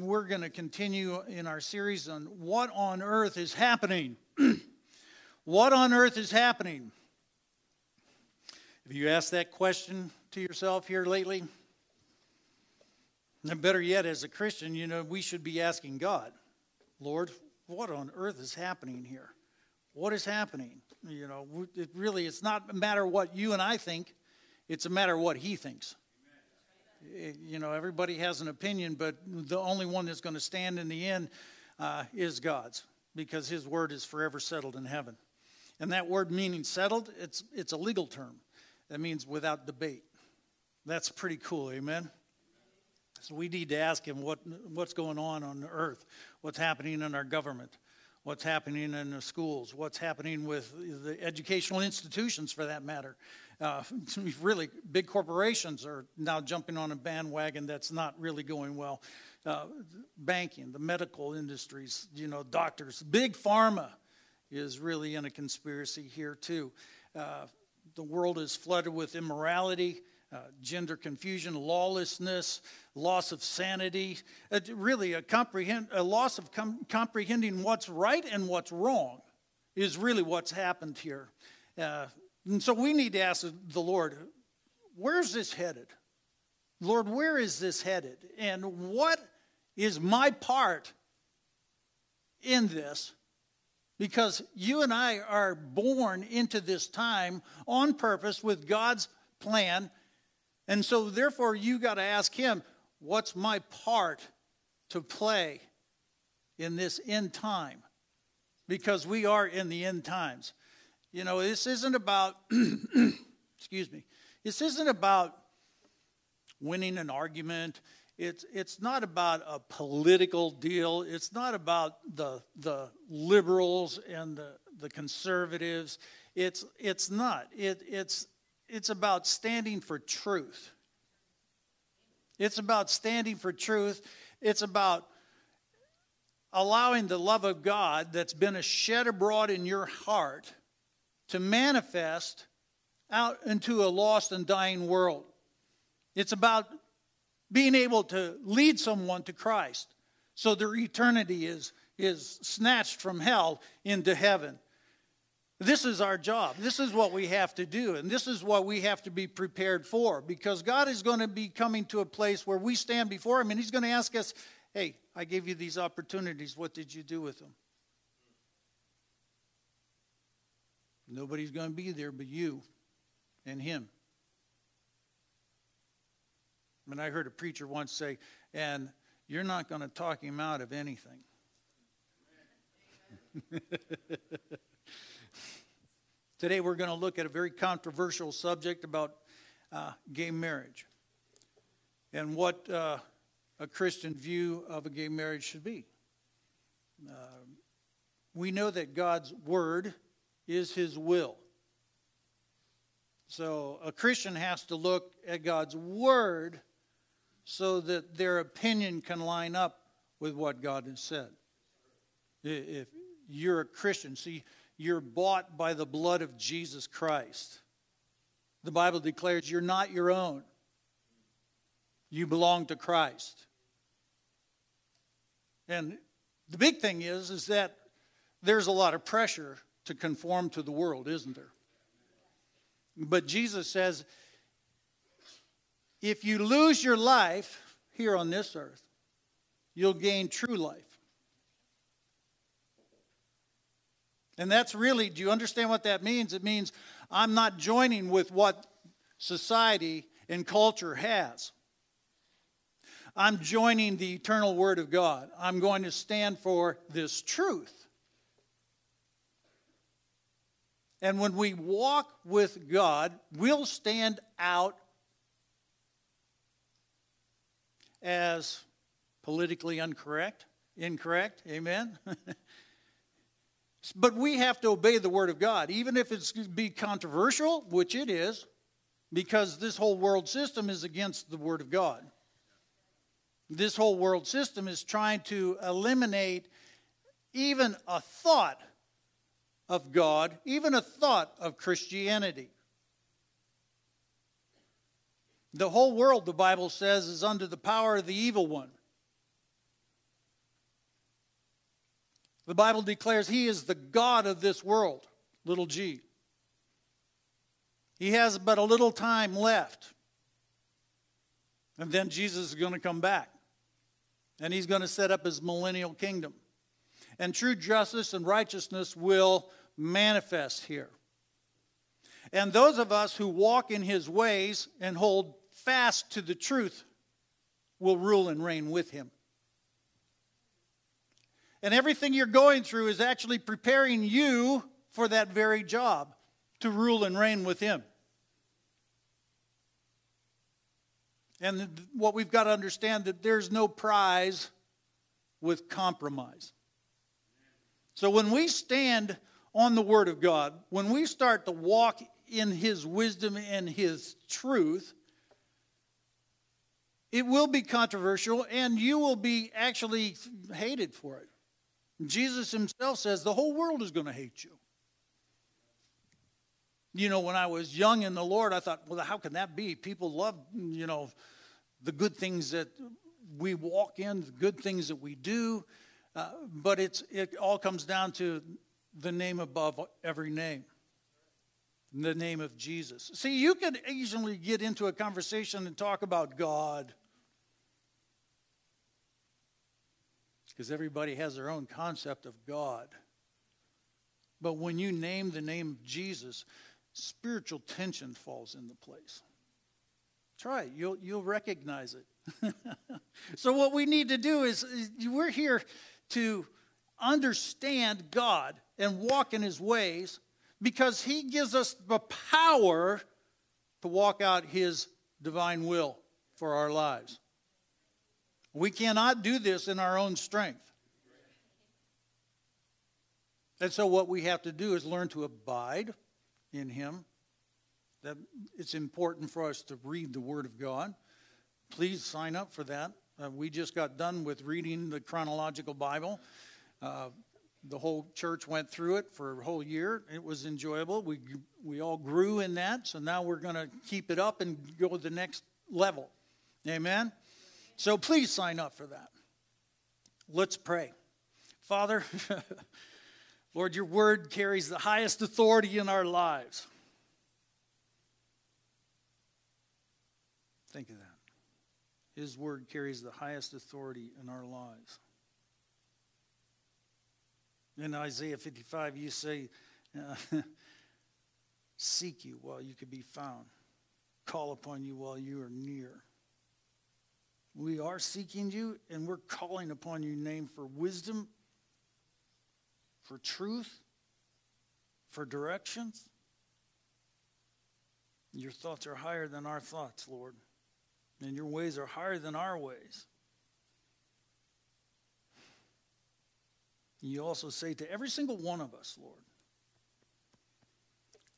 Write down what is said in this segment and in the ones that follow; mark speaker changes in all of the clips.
Speaker 1: we're going to continue in our series on what on earth is happening. what on earth is happening? Have you asked that question to yourself here lately? And better yet, as a Christian, you know, we should be asking God, Lord, what on earth is happening here? What is happening? You know, it really, it's not a matter what you and I think, it's a matter what He thinks. Eh, you know, everybody has an opinion, but the only one that's going to stand in the end uh, is God's because His word is forever settled in heaven. And that word meaning settled, it's, it's a legal term. That means without debate. That's pretty cool, amen? So we need to ask Him what, what's going on on earth, what's happening in our government, what's happening in the schools, what's happening with the educational institutions for that matter. Uh, really, big corporations are now jumping on a bandwagon that's not really going well. Uh, banking, the medical industries, you know, doctors, big pharma is really in a conspiracy here too. Uh, the world is flooded with immorality, uh, gender confusion, lawlessness, loss of sanity. Uh, really, a, comprehend, a loss of com- comprehending what's right and what's wrong is really what's happened here. Uh, and so we need to ask the Lord, where's this headed? Lord, where is this headed? And what is my part in this? Because you and I are born into this time on purpose with God's plan. And so, therefore, you got to ask Him, what's my part to play in this end time? Because we are in the end times. You know, this isn't about, excuse me, this isn't about winning an argument. It's, it's not about a political deal. It's not about the, the liberals and the, the conservatives. It's, it's not. It, it's, it's about standing for truth. It's about standing for truth. It's about allowing the love of God that's been shed abroad in your heart to manifest out into a lost and dying world. It's about being able to lead someone to Christ so their eternity is, is snatched from hell into heaven. This is our job. This is what we have to do. And this is what we have to be prepared for because God is going to be coming to a place where we stand before Him and He's going to ask us, Hey, I gave you these opportunities. What did you do with them? Nobody's going to be there but you and him. And I heard a preacher once say, and you're not going to talk him out of anything. Today we're going to look at a very controversial subject about uh, gay marriage and what uh, a Christian view of a gay marriage should be. Uh, we know that God's word is his will. So a Christian has to look at God's word so that their opinion can line up with what God has said. If you're a Christian, see, you're bought by the blood of Jesus Christ. The Bible declares you're not your own. You belong to Christ. And the big thing is is that there's a lot of pressure to conform to the world, isn't there? But Jesus says, if you lose your life here on this earth, you'll gain true life. And that's really, do you understand what that means? It means I'm not joining with what society and culture has. I'm joining the eternal Word of God. I'm going to stand for this truth. And when we walk with God, we'll stand out as politically incorrect, incorrect, amen. but we have to obey the word of God, even if it's be controversial, which it is, because this whole world system is against the word of God. This whole world system is trying to eliminate even a thought of God, even a thought of Christianity. The whole world, the Bible says, is under the power of the evil one. The Bible declares he is the God of this world, little g. He has but a little time left. And then Jesus is going to come back. And he's going to set up his millennial kingdom. And true justice and righteousness will manifest here. And those of us who walk in his ways and hold fast to the truth will rule and reign with him. And everything you're going through is actually preparing you for that very job to rule and reign with him. And what we've got to understand that there's no prize with compromise. So when we stand on the word of God, when we start to walk in his wisdom and his truth, it will be controversial and you will be actually hated for it. Jesus himself says the whole world is going to hate you. You know, when I was young in the Lord, I thought, well, how can that be? People love, you know, the good things that we walk in, the good things that we do. Uh, but it's, it all comes down to the name above every name the name of Jesus. See, you could easily get into a conversation and talk about God because everybody has their own concept of God. But when you name the name of Jesus, spiritual tension falls into place. Try it, you'll, you'll recognize it. so, what we need to do is, is we're here to understand God and walk in His ways because He gives us the power to walk out His divine will for our lives. We cannot do this in our own strength. And so, what we have to do is learn to abide in Him. That it's important for us to read the Word of God. Please sign up for that. Uh, we just got done with reading the chronological Bible. Uh, the whole church went through it for a whole year. It was enjoyable. We we all grew in that. So now we're going to keep it up and go to the next level. Amen. So please sign up for that. Let's pray. Father, Lord, your word carries the highest authority in our lives. Think of that. His word carries the highest authority in our lives. In Isaiah 55, you say, uh, Seek you while you can be found, call upon you while you are near. We are seeking you, and we're calling upon your name for wisdom, for truth, for directions. Your thoughts are higher than our thoughts, Lord and your ways are higher than our ways. You also say to every single one of us, Lord,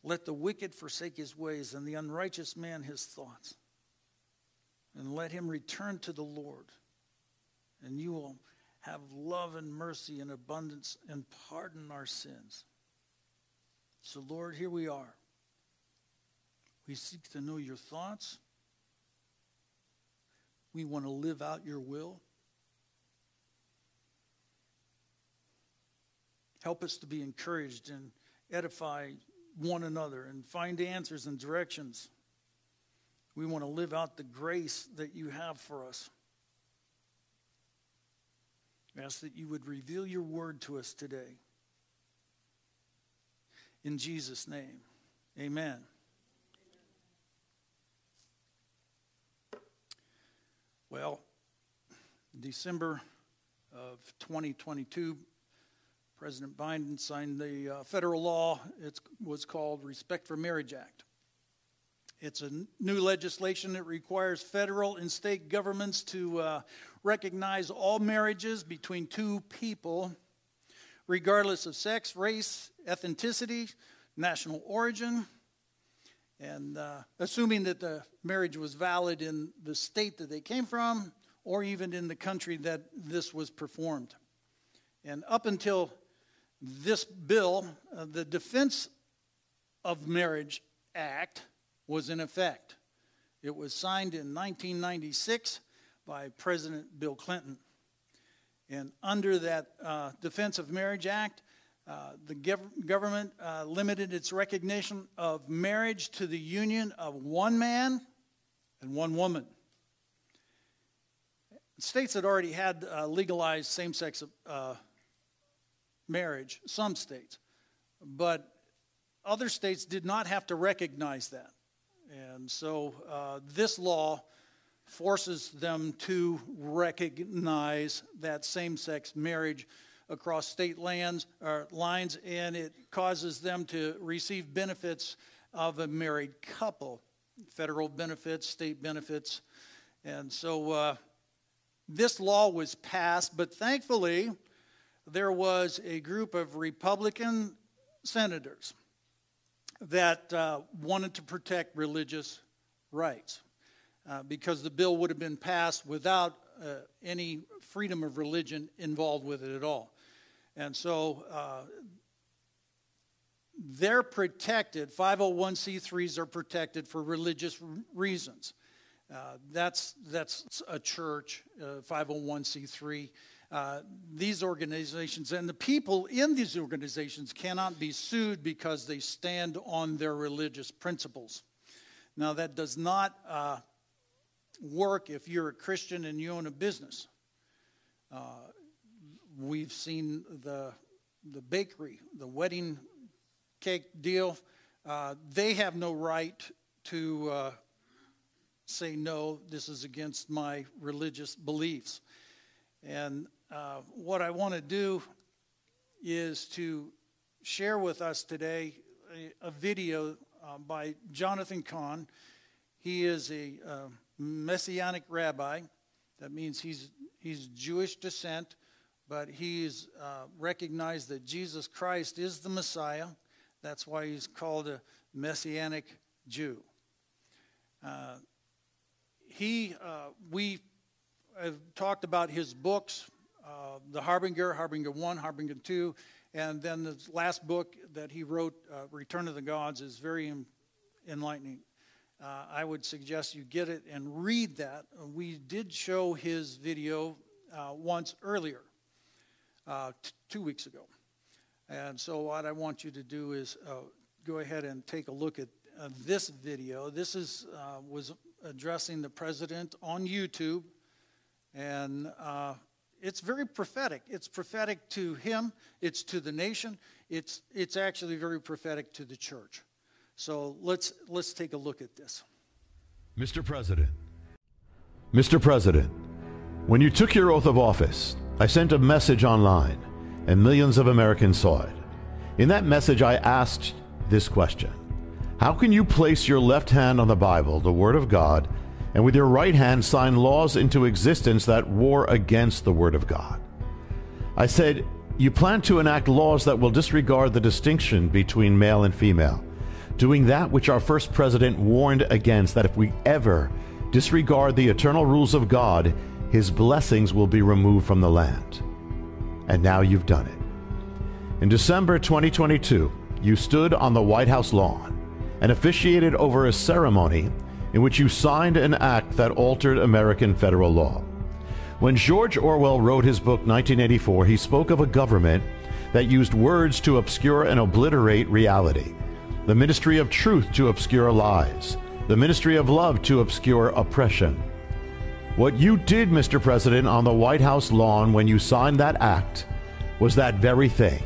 Speaker 1: let the wicked forsake his ways and the unrighteous man his thoughts. And let him return to the Lord. And you will have love and mercy and abundance and pardon our sins. So, Lord, here we are. We seek to know your thoughts. We want to live out your will. Help us to be encouraged and edify one another and find answers and directions. We want to live out the grace that you have for us. I ask that you would reveal your word to us today. In Jesus' name, amen. Well, December of 2022, President Biden signed the uh, federal law. It was called Respect for Marriage Act. It's a new legislation that requires federal and state governments to uh, recognize all marriages between two people, regardless of sex, race, ethnicity, national origin, and uh, assuming that the marriage was valid in the state that they came from or even in the country that this was performed. And up until this bill, uh, the Defense of Marriage Act was in effect. It was signed in 1996 by President Bill Clinton. And under that uh, Defense of Marriage Act, uh, the gov- government uh, limited its recognition of marriage to the union of one man and one woman. States had already had uh, legalized same sex uh, marriage, some states, but other states did not have to recognize that. And so uh, this law forces them to recognize that same sex marriage across state lands or lines, and it causes them to receive benefits of a married couple federal benefits, state benefits. And so uh, this law was passed, but thankfully, there was a group of Republican senators that uh, wanted to protect religious rights uh, because the bill would have been passed without uh, any freedom of religion involved with it at all. And so uh, they're protected, 501c3s are protected for religious reasons. Uh, that's, that's a church, uh, 501c3. Uh, these organizations and the people in these organizations cannot be sued because they stand on their religious principles. Now, that does not uh, work if you're a Christian and you own a business. Uh, we've seen the, the bakery, the wedding cake deal. Uh, they have no right to uh, say, no, this is against my religious beliefs. And uh, what I want to do is to share with us today a, a video uh, by Jonathan Cahn. He is a uh, messianic rabbi. That means he's, he's Jewish descent, but he's uh, recognized that Jesus Christ is the Messiah. That's why he's called a messianic Jew. Uh, he, we have talked about his books uh, the Harbinger, Harbinger 1, Harbinger 2, and then the last book that he wrote, uh, Return of the Gods, is very enlightening. Uh, I would suggest you get it and read that. We did show his video uh, once earlier, uh, t- two weeks ago. And so, what I want you to do is go ahead and take a look at this video. This is was addressing the president on YouTube, and it's very prophetic. It's prophetic to him, it's to the nation, it's, it's actually very prophetic to the church. So let's, let's take a look at this.
Speaker 2: Mr. President, Mr. President, when you took your oath of office, I sent a message online, and millions of Americans saw it. In that message, I asked this question How can you place your left hand on the Bible, the Word of God, and with your right hand sign laws into existence that war against the Word of God. I said, You plan to enact laws that will disregard the distinction between male and female, doing that which our first president warned against that if we ever disregard the eternal rules of God, his blessings will be removed from the land. And now you've done it. In December 2022, you stood on the White House lawn and officiated over a ceremony in which you signed an act that altered American federal law. When George Orwell wrote his book 1984, he spoke of a government that used words to obscure and obliterate reality, the ministry of truth to obscure lies, the ministry of love to obscure oppression. What you did, Mr. President, on the White House lawn when you signed that act was that very thing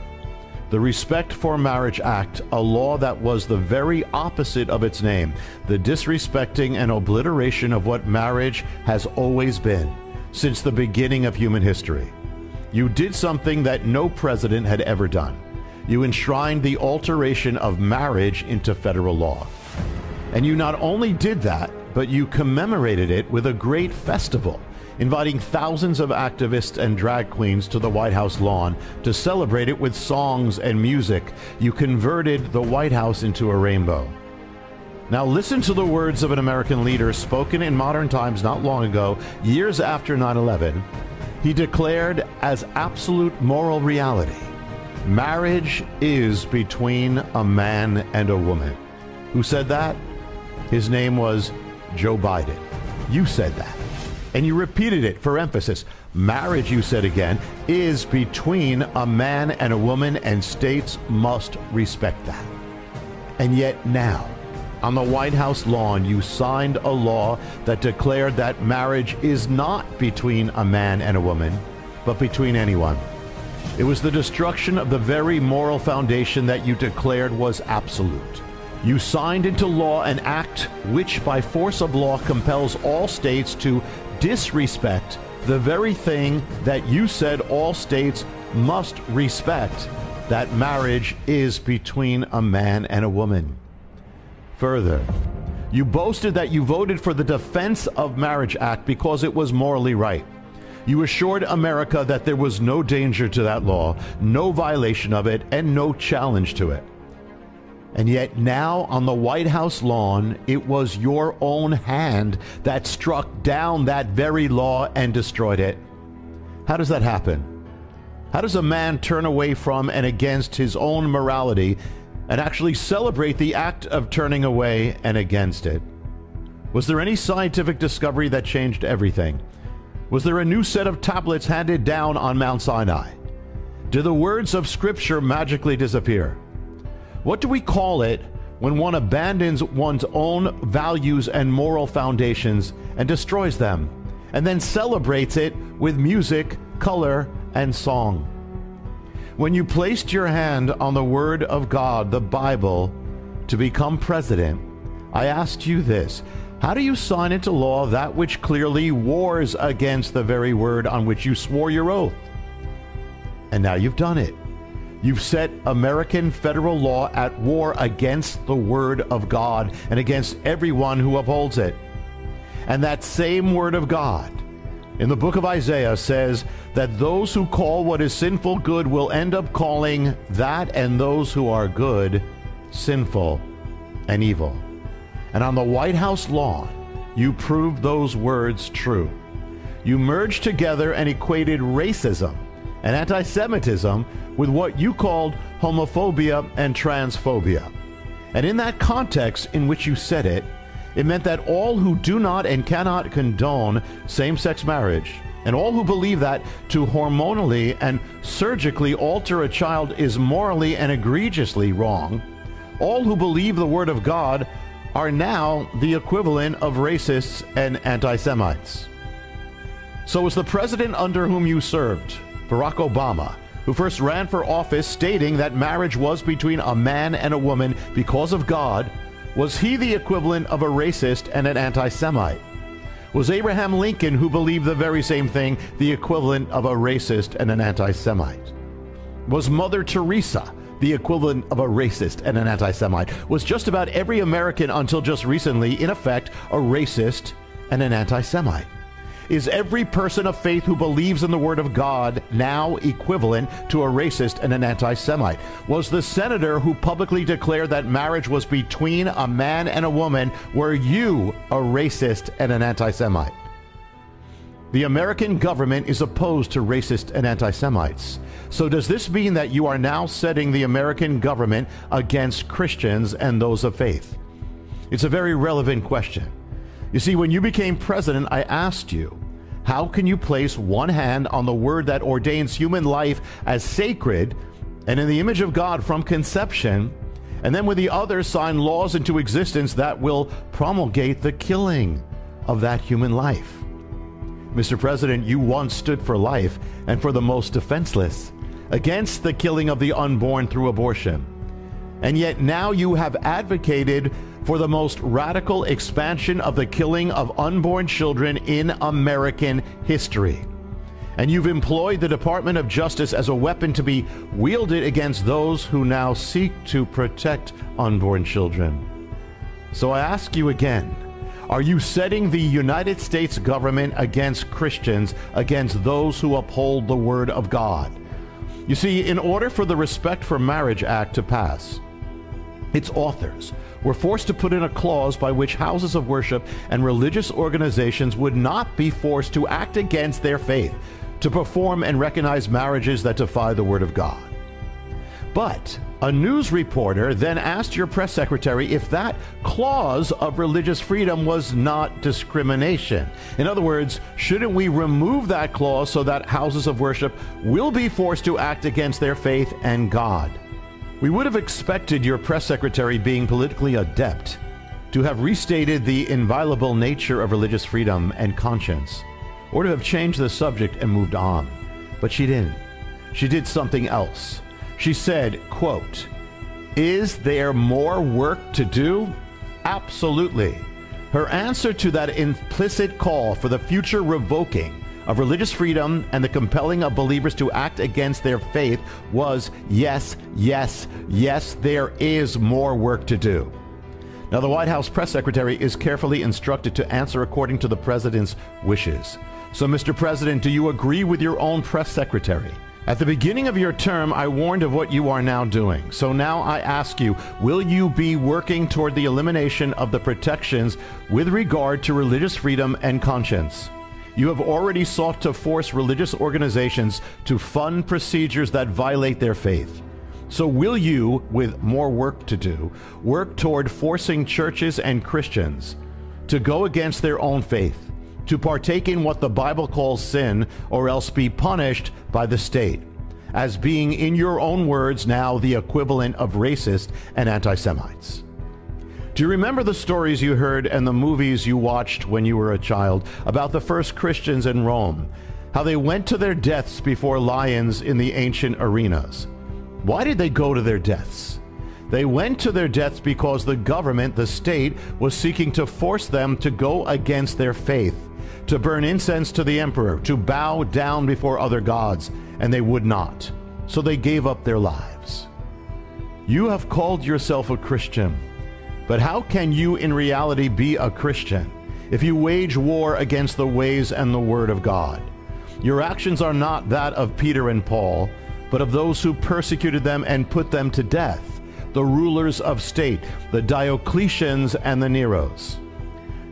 Speaker 2: the Respect for Marriage Act, a law that was the very opposite of its name, the disrespecting and obliteration of what marriage has always been since the beginning of human history. You did something that no president had ever done. You enshrined the alteration of marriage into federal law. And you not only did that, but you commemorated it with a great festival inviting thousands of activists and drag queens to the White House lawn to celebrate it with songs and music. You converted the White House into a rainbow. Now, listen to the words of an American leader spoken in modern times not long ago, years after 9 11. He declared as absolute moral reality marriage is between a man and a woman. Who said that? His name was Joe Biden. You said that and you repeated it for emphasis. Marriage, you said again, is between a man and a woman, and states must respect that. And yet now, on the White House lawn, you signed a law that declared that marriage is not between a man and a woman, but between anyone. It was the destruction of the very moral foundation that you declared was absolute. You signed into law an act which, by force of law, compels all states to disrespect the very thing that you said all states must respect that marriage is between a man and a woman. Further, you boasted that you voted for the Defense of Marriage Act because it was morally right. You assured America that there was no danger to that law, no violation of it, and no challenge to it. And yet now on the White House lawn, it was your own hand that struck down that very law and destroyed it. How does that happen? How does a man turn away from and against his own morality and actually celebrate the act of turning away and against it? Was there any scientific discovery that changed everything? Was there a new set of tablets handed down on Mount Sinai? Did the words of Scripture magically disappear? What do we call it when one abandons one's own values and moral foundations and destroys them, and then celebrates it with music, color, and song? When you placed your hand on the Word of God, the Bible, to become president, I asked you this How do you sign into law that which clearly wars against the very word on which you swore your oath? And now you've done it. You've set American federal law at war against the Word of God and against everyone who upholds it. And that same Word of God in the book of Isaiah says that those who call what is sinful good will end up calling that and those who are good sinful and evil. And on the White House lawn, you proved those words true. You merged together and equated racism and anti Semitism with what you called homophobia and transphobia. And in that context in which you said it, it meant that all who do not and cannot condone same sex marriage, and all who believe that to hormonally and surgically alter a child is morally and egregiously wrong, all who believe the Word of God are now the equivalent of racists and anti Semites. So, was the president under whom you served, Barack Obama, who first ran for office stating that marriage was between a man and a woman because of God, was he the equivalent of a racist and an anti Semite? Was Abraham Lincoln, who believed the very same thing, the equivalent of a racist and an anti Semite? Was Mother Teresa the equivalent of a racist and an anti Semite? Was just about every American until just recently, in effect, a racist and an anti Semite? Is every person of faith who believes in the Word of God now equivalent to a racist and an anti Semite? Was the senator who publicly declared that marriage was between a man and a woman, were you a racist and an anti Semite? The American government is opposed to racist and anti Semites. So, does this mean that you are now setting the American government against Christians and those of faith? It's a very relevant question. You see, when you became president, I asked you, how can you place one hand on the word that ordains human life as sacred and in the image of God from conception, and then with the other sign laws into existence that will promulgate the killing of that human life? Mr. President, you once stood for life and for the most defenseless, against the killing of the unborn through abortion. And yet now you have advocated for the most radical expansion of the killing of unborn children in American history. And you've employed the Department of Justice as a weapon to be wielded against those who now seek to protect unborn children. So I ask you again are you setting the United States government against Christians, against those who uphold the Word of God? You see, in order for the Respect for Marriage Act to pass, its authors were forced to put in a clause by which houses of worship and religious organizations would not be forced to act against their faith to perform and recognize marriages that defy the Word of God. But a news reporter then asked your press secretary if that clause of religious freedom was not discrimination. In other words, shouldn't we remove that clause so that houses of worship will be forced to act against their faith and God? We would have expected your press secretary, being politically adept, to have restated the inviolable nature of religious freedom and conscience, or to have changed the subject and moved on. But she didn't. She did something else. She said, quote, Is there more work to do? Absolutely. Her answer to that implicit call for the future revoking of religious freedom and the compelling of believers to act against their faith was yes, yes, yes, there is more work to do. Now, the White House press secretary is carefully instructed to answer according to the president's wishes. So, Mr. President, do you agree with your own press secretary? At the beginning of your term, I warned of what you are now doing. So now I ask you, will you be working toward the elimination of the protections with regard to religious freedom and conscience? You have already sought to force religious organizations to fund procedures that violate their faith. So, will you, with more work to do, work toward forcing churches and Christians to go against their own faith? to partake in what the Bible calls sin, or else be punished by the state, as being, in your own words, now the equivalent of racist and anti Semites. Do you remember the stories you heard and the movies you watched when you were a child about the first Christians in Rome? How they went to their deaths before lions in the ancient arenas. Why did they go to their deaths? They went to their deaths because the government, the state, was seeking to force them to go against their faith to burn incense to the emperor, to bow down before other gods, and they would not. So they gave up their lives. You have called yourself a Christian, but how can you in reality be a Christian if you wage war against the ways and the word of God? Your actions are not that of Peter and Paul, but of those who persecuted them and put them to death, the rulers of state, the Diocletians and the Neros.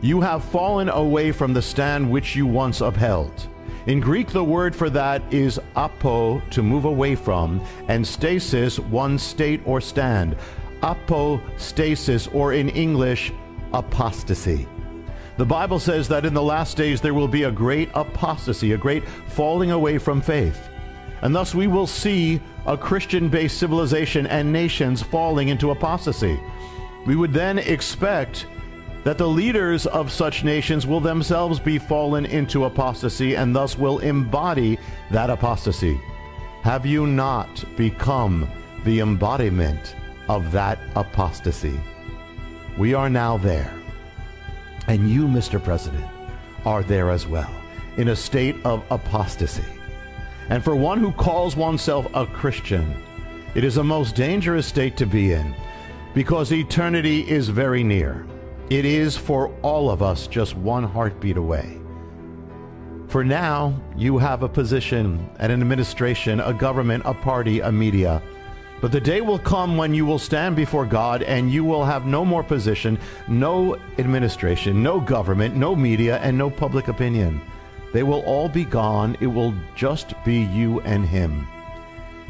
Speaker 2: You have fallen away from the stand which you once upheld. In Greek, the word for that is apo, to move away from, and stasis, one state or stand. Apostasis, or in English, apostasy. The Bible says that in the last days there will be a great apostasy, a great falling away from faith. And thus we will see a Christian based civilization and nations falling into apostasy. We would then expect that the leaders of such nations will themselves be fallen into apostasy and thus will embody that apostasy. Have you not become the embodiment of that apostasy? We are now there. And you, Mr. President, are there as well, in a state of apostasy. And for one who calls oneself a Christian, it is a most dangerous state to be in because eternity is very near. It is for all of us just one heartbeat away. For now, you have a position, an administration, a government, a party, a media. But the day will come when you will stand before God and you will have no more position, no administration, no government, no media, and no public opinion. They will all be gone. It will just be you and Him.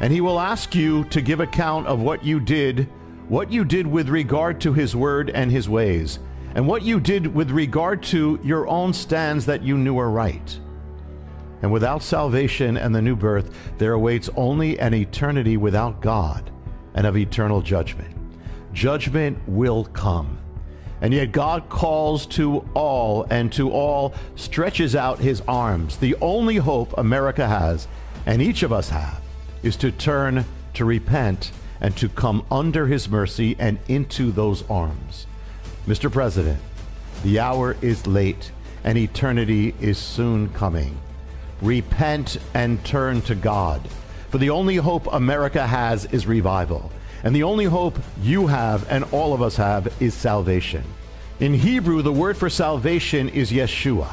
Speaker 2: And He will ask you to give account of what you did, what you did with regard to His word and His ways and what you did with regard to your own stands that you knew were right. And without salvation and the new birth, there awaits only an eternity without God and of eternal judgment. Judgment will come. And yet God calls to all, and to all stretches out his arms. The only hope America has, and each of us have, is to turn, to repent, and to come under his mercy and into those arms. Mr. President, the hour is late and eternity is soon coming. Repent and turn to God, for the only hope America has is revival. And the only hope you have and all of us have is salvation. In Hebrew, the word for salvation is Yeshua.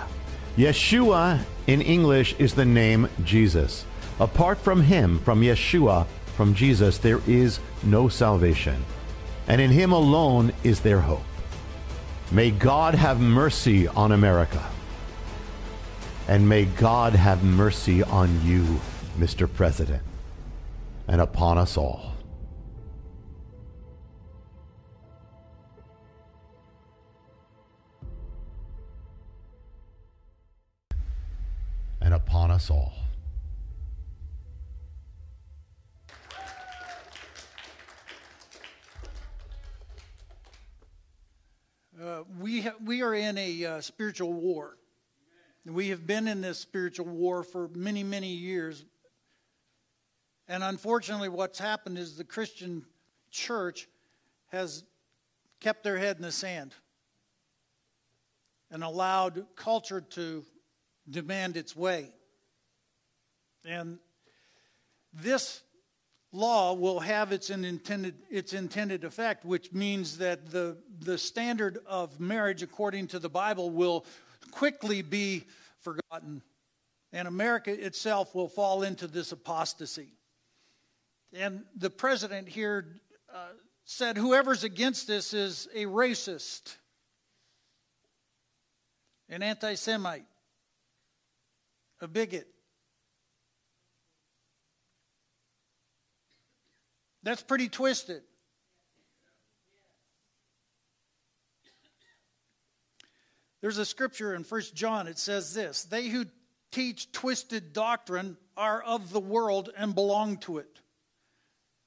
Speaker 2: Yeshua in English is the name Jesus. Apart from him, from Yeshua, from Jesus, there is no salvation. And in him alone is there hope. May God have mercy on America. And may God have mercy on you, Mr. President, and upon us all. And upon us all.
Speaker 1: Uh, we, ha- we are in a uh, spiritual war. We have been in this spiritual war for many, many years. And unfortunately, what's happened is the Christian church has kept their head in the sand and allowed culture to demand its way. And this law will have its intended, its intended effect, which means that the, the standard of marriage, according to the Bible, will quickly be forgotten. And America itself will fall into this apostasy. And the president here uh, said whoever's against this is a racist, an anti Semite, a bigot. That's pretty twisted. There's a scripture in First John, it says this They who teach twisted doctrine are of the world and belong to it.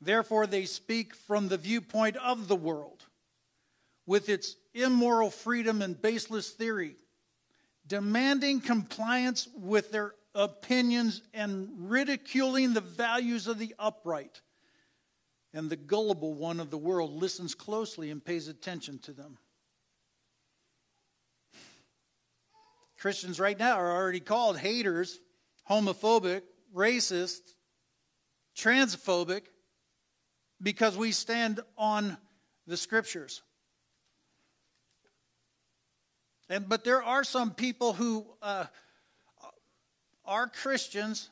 Speaker 1: Therefore, they speak from the viewpoint of the world, with its immoral freedom and baseless theory, demanding compliance with their opinions and ridiculing the values of the upright. And the gullible one of the world listens closely and pays attention to them. Christians right now are already called haters, homophobic, racist, transphobic, because we stand on the scriptures. And, but there are some people who uh, are Christians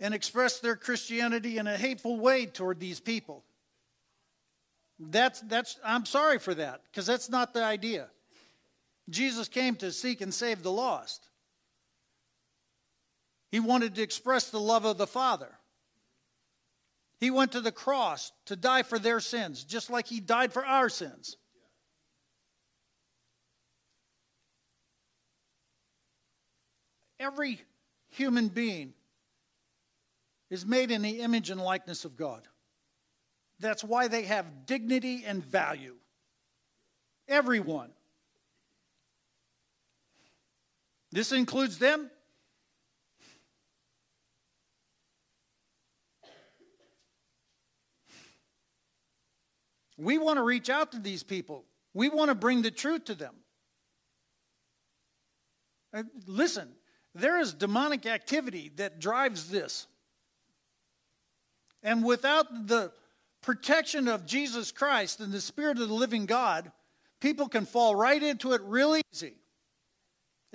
Speaker 1: and express their Christianity in a hateful way toward these people. That's, that's, I'm sorry for that, because that's not the idea. Jesus came to seek and save the lost. He wanted to express the love of the Father. He went to the cross to die for their sins, just like He died for our sins. Every human being is made in the image and likeness of God. That's why they have dignity and value. Everyone. This includes them. We want to reach out to these people. We want to bring the truth to them. Uh, listen, there is demonic activity that drives this. And without the protection of Jesus Christ and the Spirit of the living God, people can fall right into it real easy.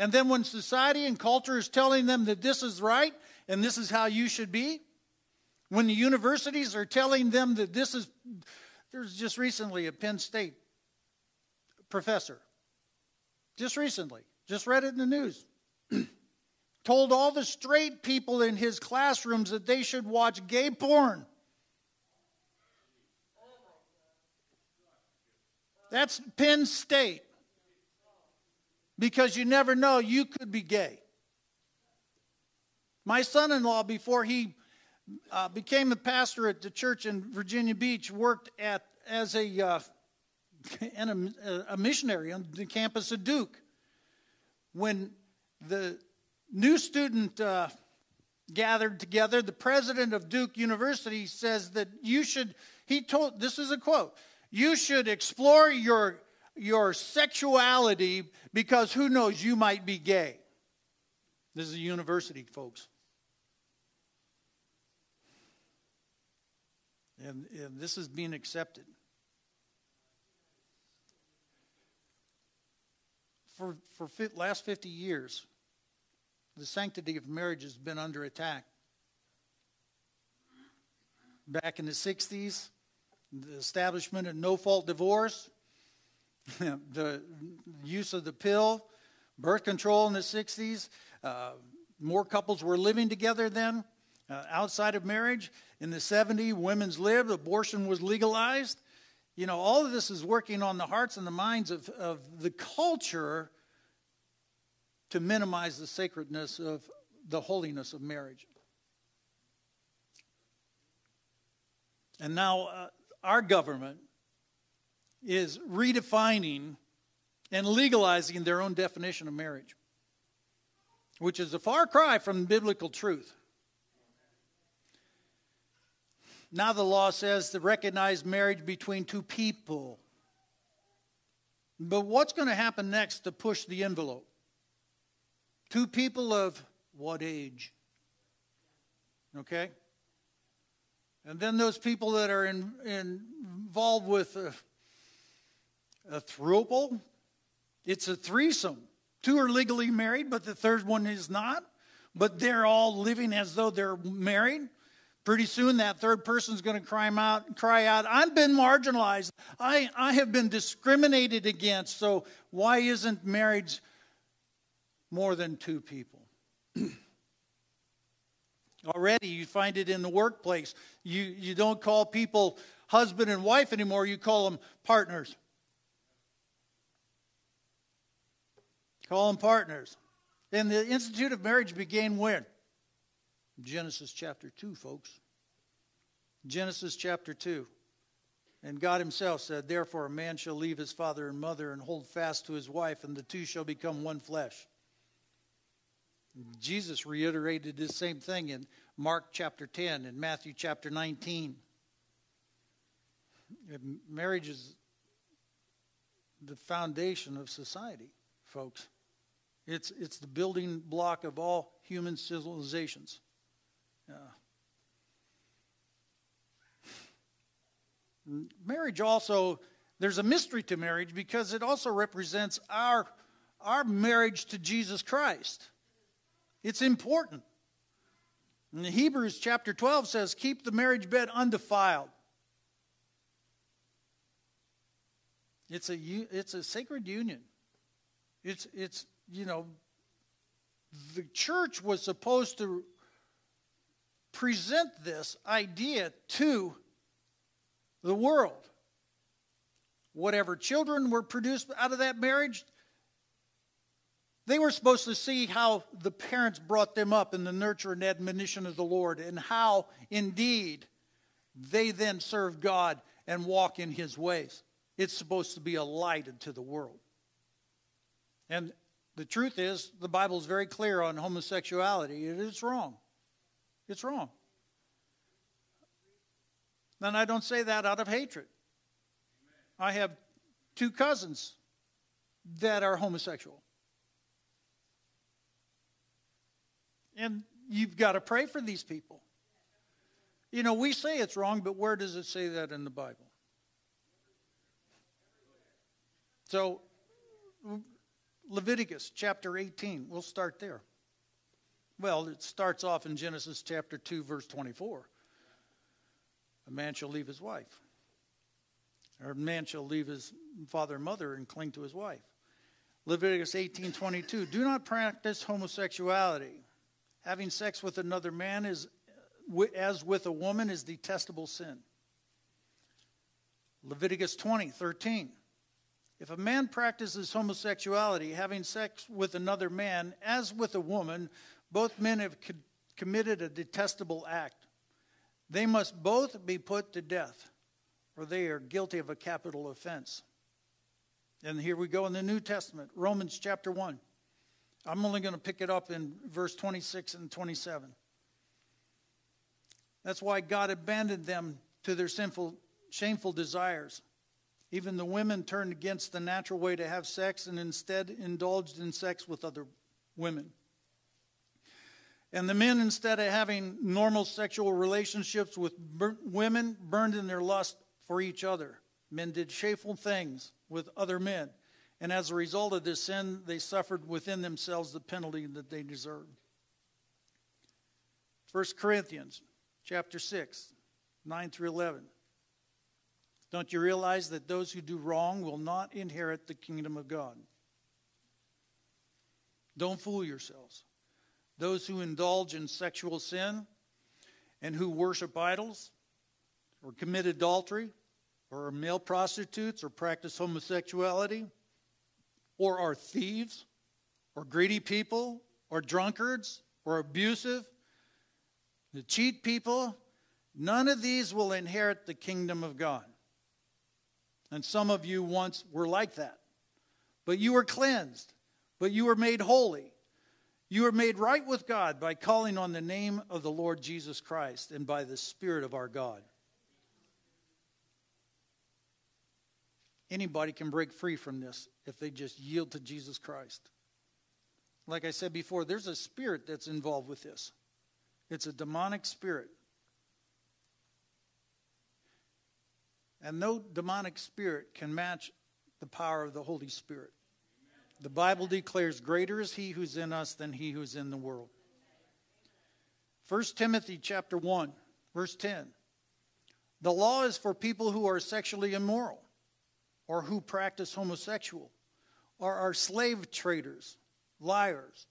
Speaker 1: And then when society and culture is telling them that this is right and this is how you should be, when the universities are telling them that this is, there's just recently a Penn State professor, just recently, just read it in the news, told all the straight people in his classrooms that they should watch gay porn. That's Penn State because you never know, you could be gay. My son in law, before he uh, became a pastor at the church in Virginia Beach, worked at, as a, uh, a, a missionary on the campus of Duke. When the new student uh, gathered together, the president of Duke University says that you should, he told, this is a quote, you should explore your your sexuality because who knows, you might be gay. This is a university, folks. And, and this is being accepted. For, for last 50 years, the sanctity of marriage has been under attack. Back in the 60s, the establishment of no fault divorce, the use of the pill, birth control in the 60s. Uh, more couples were living together then uh, outside of marriage. In the 70s, women's lib, abortion was legalized. You know, all of this is working on the hearts and the minds of, of the culture to minimize the sacredness of the holiness of marriage. And now uh, our government is redefining and legalizing their own definition of marriage, which is a far cry from biblical truth. Now the law says to recognize marriage between two people. But what's going to happen next to push the envelope? Two people of what age? Okay? And then those people that are in, in, involved with a, a throuple, it's a threesome. Two are legally married, but the third one is not. But they're all living as though they're married. Pretty soon, that third person is going to cry out, cry out, I've been marginalized. I, I have been discriminated against. So, why isn't marriage more than two people? Already, you find it in the workplace. You, you don't call people husband and wife anymore, you call them partners. Call them partners. And the Institute of Marriage began when? Genesis chapter 2, folks. Genesis chapter 2. And God Himself said, Therefore, a man shall leave his father and mother and hold fast to his wife, and the two shall become one flesh. Jesus reiterated the same thing in Mark chapter 10 and Matthew chapter 19. Marriage is the foundation of society, folks. It's, it's the building block of all human civilizations. Uh, marriage also, there's a mystery to marriage because it also represents our, our marriage to Jesus Christ. It's important. In Hebrews chapter 12 says, Keep the marriage bed undefiled. It's a, it's a sacred union. It's, it's, you know, the church was supposed to present this idea to the world. Whatever children were produced out of that marriage, they were supposed to see how the parents brought them up in the nurture and admonition of the Lord, and how indeed they then serve God and walk in His ways. It's supposed to be a light to the world. And the truth is, the Bible is very clear on homosexuality. It is wrong. It's wrong. And I don't say that out of hatred. I have two cousins that are homosexual. And you've got to pray for these people. You know, we say it's wrong, but where does it say that in the Bible? So, Leviticus chapter 18, we'll start there. Well, it starts off in Genesis chapter 2, verse 24. A man shall leave his wife, or a man shall leave his father and mother and cling to his wife. Leviticus 18:22 Do not practice homosexuality. Having sex with another man is as with a woman is detestable sin. Leviticus 20:13 if a man practices homosexuality, having sex with another man, as with a woman, both men have co- committed a detestable act. They must both be put to death, or they are guilty of a capital offense. And here we go in the New Testament, Romans chapter 1. I'm only going to pick it up in verse 26 and 27. That's why God abandoned them to their sinful, shameful desires. Even the women turned against the natural way to have sex and instead indulged in sex with other women. And the men, instead of having normal sexual relationships with bur- women, burned in their lust for each other. Men did shameful things with other men. And as a result of this sin, they suffered within themselves the penalty that they deserved. 1 Corinthians chapter 6, 9 through 11. Don't you realize that those who do wrong will not inherit the kingdom of God? Don't fool yourselves. Those who indulge in sexual sin and who worship idols or commit adultery or are male prostitutes or practice homosexuality or are thieves or greedy people or drunkards or abusive, that cheat people, none of these will inherit the kingdom of God. And some of you once were like that. But you were cleansed, but you were made holy. You were made right with God by calling on the name of the Lord Jesus Christ and by the Spirit of our God. Anybody can break free from this if they just yield to Jesus Christ. Like I said before, there's a spirit that's involved with this. It's a demonic spirit. And no demonic spirit can match the power of the Holy Spirit. The Bible declares, Greater is he who's in us than he who's in the world. 1 Timothy chapter 1, verse 10. The law is for people who are sexually immoral, or who practice homosexual, or are slave traders, liars,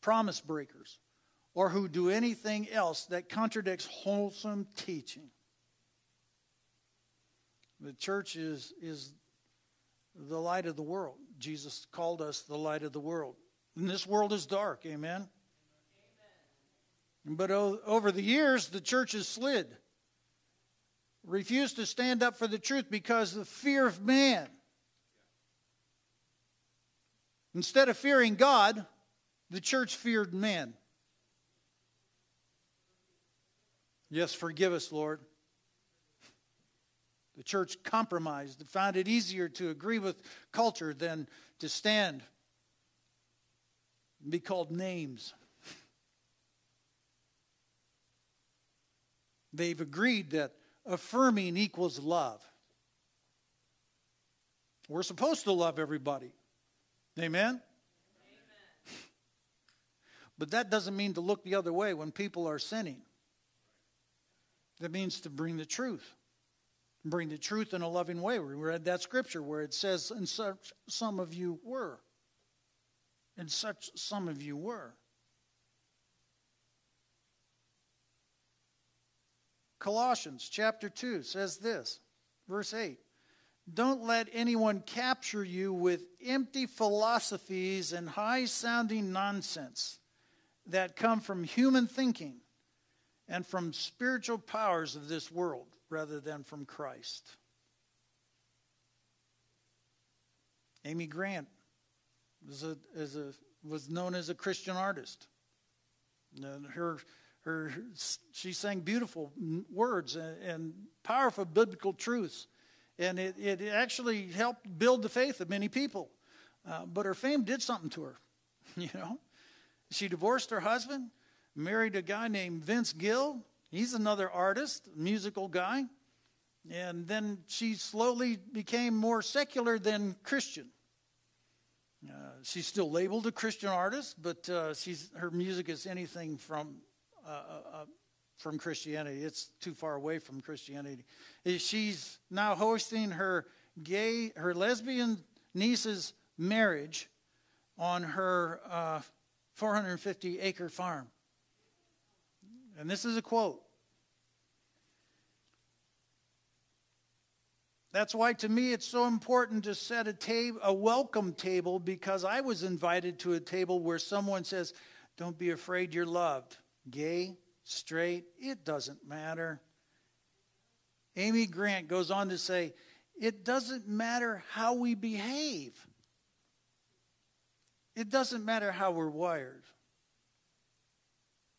Speaker 1: promise breakers, or who do anything else that contradicts wholesome teaching. The church is, is the light of the world. Jesus called us the light of the world. And this world is dark, amen? amen. But o- over the years, the church has slid, refused to stand up for the truth because of fear of man. Instead of fearing God, the church feared man. Yes, forgive us, Lord. The church compromised and found it easier to agree with culture than to stand and be called names. They've agreed that affirming equals love. We're supposed to love everybody. Amen? Amen? But that doesn't mean to look the other way when people are sinning. That means to bring the truth. Bring the truth in a loving way. We read that scripture where it says, And such some of you were. And such some of you were. Colossians chapter 2 says this, verse 8 Don't let anyone capture you with empty philosophies and high sounding nonsense that come from human thinking and from spiritual powers of this world rather than from Christ. Amy Grant was, a, a, was known as a Christian artist. Her, her, she sang beautiful words and, and powerful biblical truths. And it, it actually helped build the faith of many people. Uh, but her fame did something to her, you know. She divorced her husband, married a guy named Vince Gill. He's another artist, musical guy. And then she slowly became more secular than Christian. Uh, she's still labeled a Christian artist, but uh, she's, her music is anything from, uh, uh, uh from Christianity. It's too far away from Christianity. She's now hosting her gay, her lesbian niece's marriage on her uh, 450 acre farm. And this is a quote. That's why to me it's so important to set a table a welcome table because I was invited to a table where someone says, "Don't be afraid you're loved." Gay, straight, it doesn't matter. Amy Grant goes on to say, "It doesn't matter how we behave. It doesn't matter how we're wired."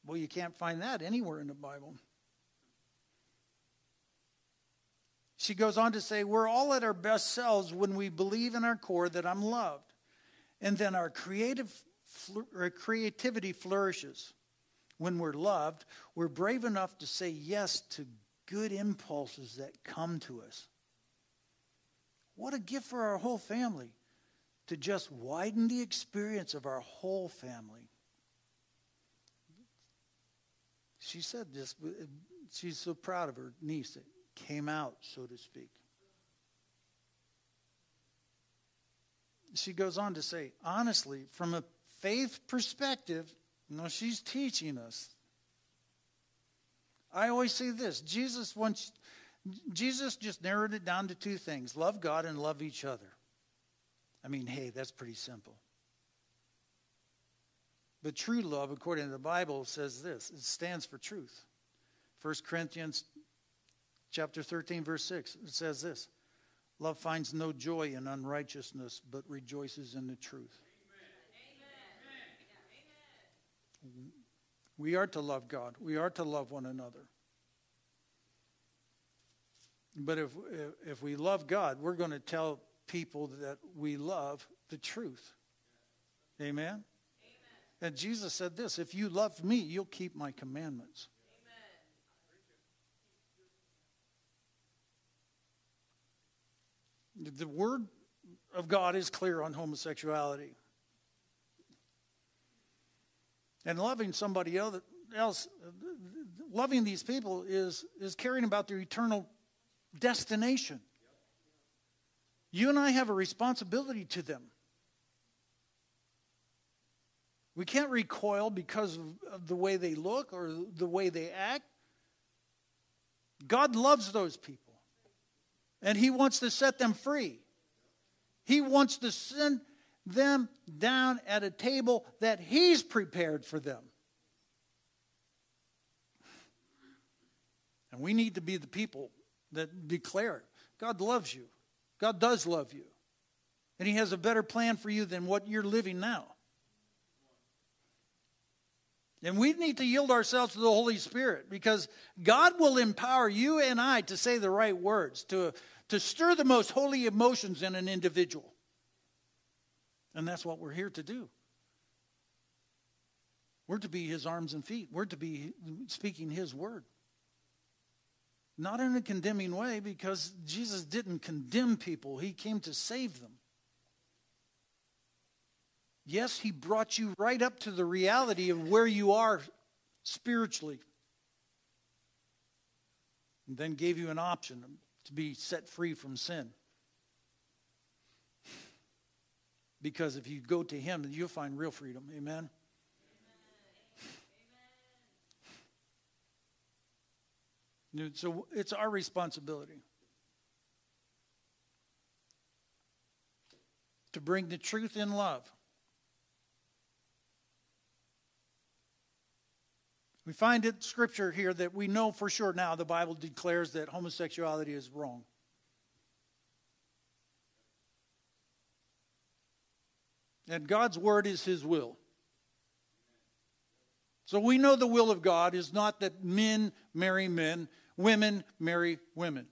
Speaker 1: Well, you can't find that anywhere in the Bible. She goes on to say, We're all at our best selves when we believe in our core that I'm loved. And then our creative creativity flourishes. When we're loved, we're brave enough to say yes to good impulses that come to us. What a gift for our whole family to just widen the experience of our whole family. She said this, uh, she's so proud of her niece that came out, so to speak. She goes on to say, honestly, from a faith perspective, you know, she's teaching us. I always say this Jesus wants, Jesus just narrowed it down to two things love God and love each other. I mean, hey, that's pretty simple. But true love, according to the Bible, says this it stands for truth. 1 Corinthians chapter 13, verse 6, it says this Love finds no joy in unrighteousness, but rejoices in the truth. Amen. We are to love God. We are to love one another. But if, if we love God, we're going to tell people that we love the truth. Amen? And Jesus said this if you love me, you'll keep my commandments. Amen. The word of God is clear on homosexuality. And loving somebody else, loving these people is, is caring about their eternal destination. You and I have a responsibility to them. We can't recoil because of the way they look or the way they act. God loves those people, and He wants to set them free. He wants to send them down at a table that He's prepared for them. And we need to be the people that declare God loves you. God does love you. And He has a better plan for you than what you're living now. And we need to yield ourselves to the Holy Spirit because God will empower you and I to say the right words, to, to stir the most holy emotions in an individual. And that's what we're here to do. We're to be his arms and feet. We're to be speaking his word. Not in a condemning way, because Jesus didn't condemn people, he came to save them. Yes, he brought you right up to the reality of where you are spiritually, and then gave you an option to be set free from sin. Because if you go to him, you'll find real freedom. Amen. So it's our responsibility to bring the truth in love. We find it scripture here that we know for sure now the Bible declares that homosexuality is wrong. And God's word is his will. So we know the will of God is not that men marry men, women marry women.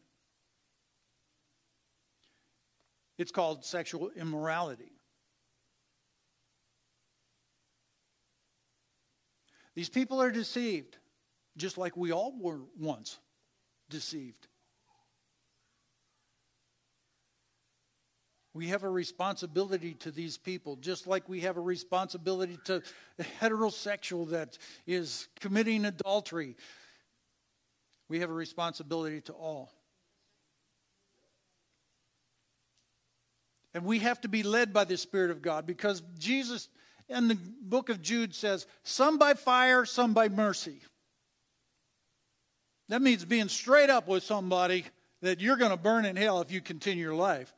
Speaker 1: It's called sexual immorality. These people are deceived, just like we all were once deceived. We have a responsibility to these people, just like we have a responsibility to the heterosexual that is committing adultery. We have a responsibility to all. And we have to be led by the Spirit of God because Jesus in the book of Jude says, some by fire, some by mercy. That means being straight up with somebody that you're going to burn in hell if you continue your life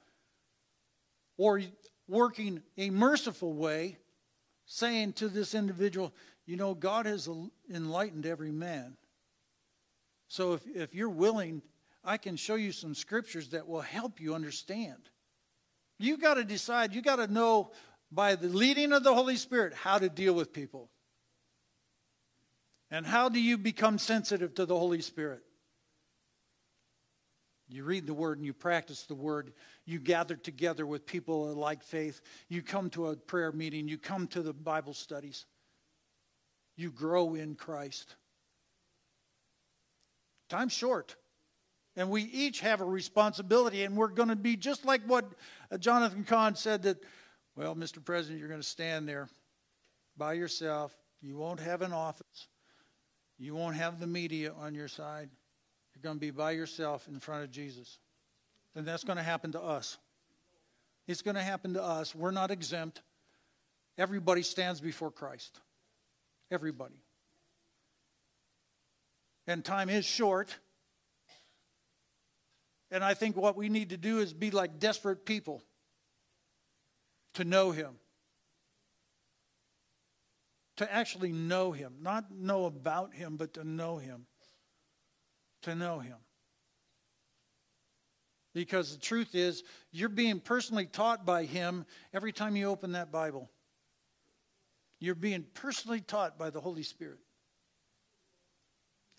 Speaker 1: or working a merciful way, saying to this individual, you know, God has enlightened every man. So if, if you're willing, I can show you some scriptures that will help you understand. You've got to decide, You've got to know by the leading of the Holy Spirit how to deal with people. And how do you become sensitive to the Holy Spirit? You read the word and you practice the word. You gather together with people of like faith. You come to a prayer meeting. You come to the Bible studies. You grow in Christ. Time's short. And we each have a responsibility, and we're going to be just like what Jonathan Cahn said that, well, Mr. President, you're going to stand there by yourself. You won't have an office. You won't have the media on your side. You're going to be by yourself in front of Jesus. And that's going to happen to us. It's going to happen to us. We're not exempt. Everybody stands before Christ. Everybody. And time is short. And I think what we need to do is be like desperate people to know Him. to actually know him, not know about him, but to know him. To know him. Because the truth is, you're being personally taught by him every time you open that Bible. You're being personally taught by the Holy Spirit.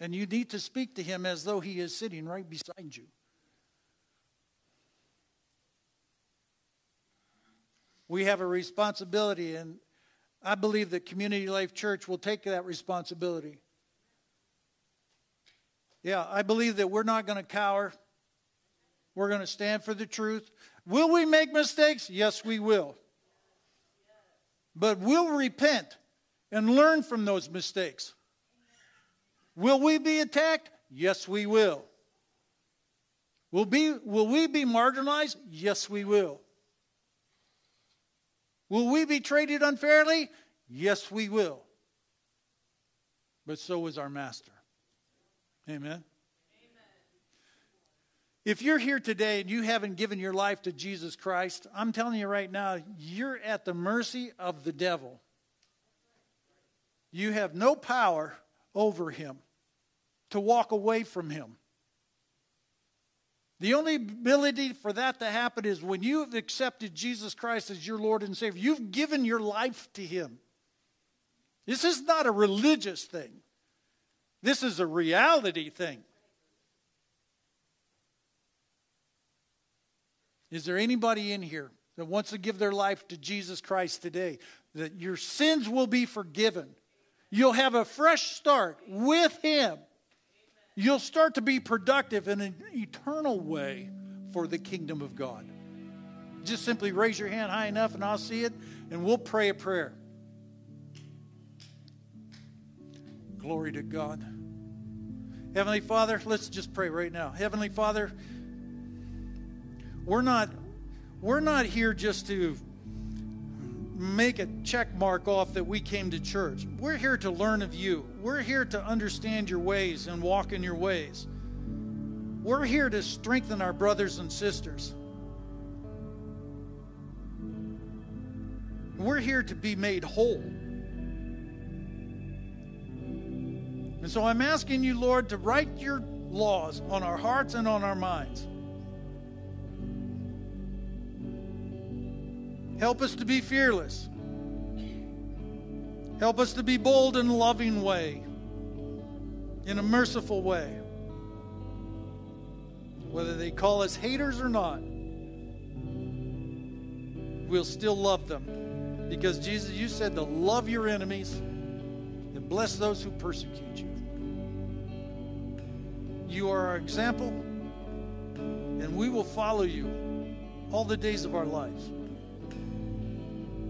Speaker 1: And you need to speak to him as though he is sitting right beside you. We have a responsibility, and I believe that Community Life Church will take that responsibility. Yeah, I believe that we're not going to cower. We're going to stand for the truth. Will we make mistakes? Yes, we will. But we'll repent and learn from those mistakes. Will we be attacked? Yes, we will. Will, be, will we be marginalized? Yes, we will. Will we be treated unfairly? Yes, we will. But so is our master. Amen. Amen. If you're here today and you haven't given your life to Jesus Christ, I'm telling you right now, you're at the mercy of the devil. You have no power over him to walk away from him. The only ability for that to happen is when you have accepted Jesus Christ as your Lord and Savior. You've given your life to Him. This is not a religious thing, this is a reality thing. Is there anybody in here that wants to give their life to Jesus Christ today? That your sins will be forgiven. You'll have a fresh start with Him you'll start to be productive in an eternal way for the kingdom of God. Just simply raise your hand high enough and I'll see it, and we'll pray a prayer. Glory to God. Heavenly Father, let's just pray right now. Heavenly Father, we're not we're not here just to make a check mark off that we came to church. We're here to learn of you. We're here to understand your ways and walk in your ways. We're here to strengthen our brothers and sisters. We're here to be made whole. And so I'm asking you, Lord, to write your laws on our hearts and on our minds. Help us to be fearless. Help us to be bold in a loving way, in a merciful way. Whether they call us haters or not, we'll still love them. Because Jesus, you said to love your enemies and bless those who persecute you. You are our example, and we will follow you all the days of our lives.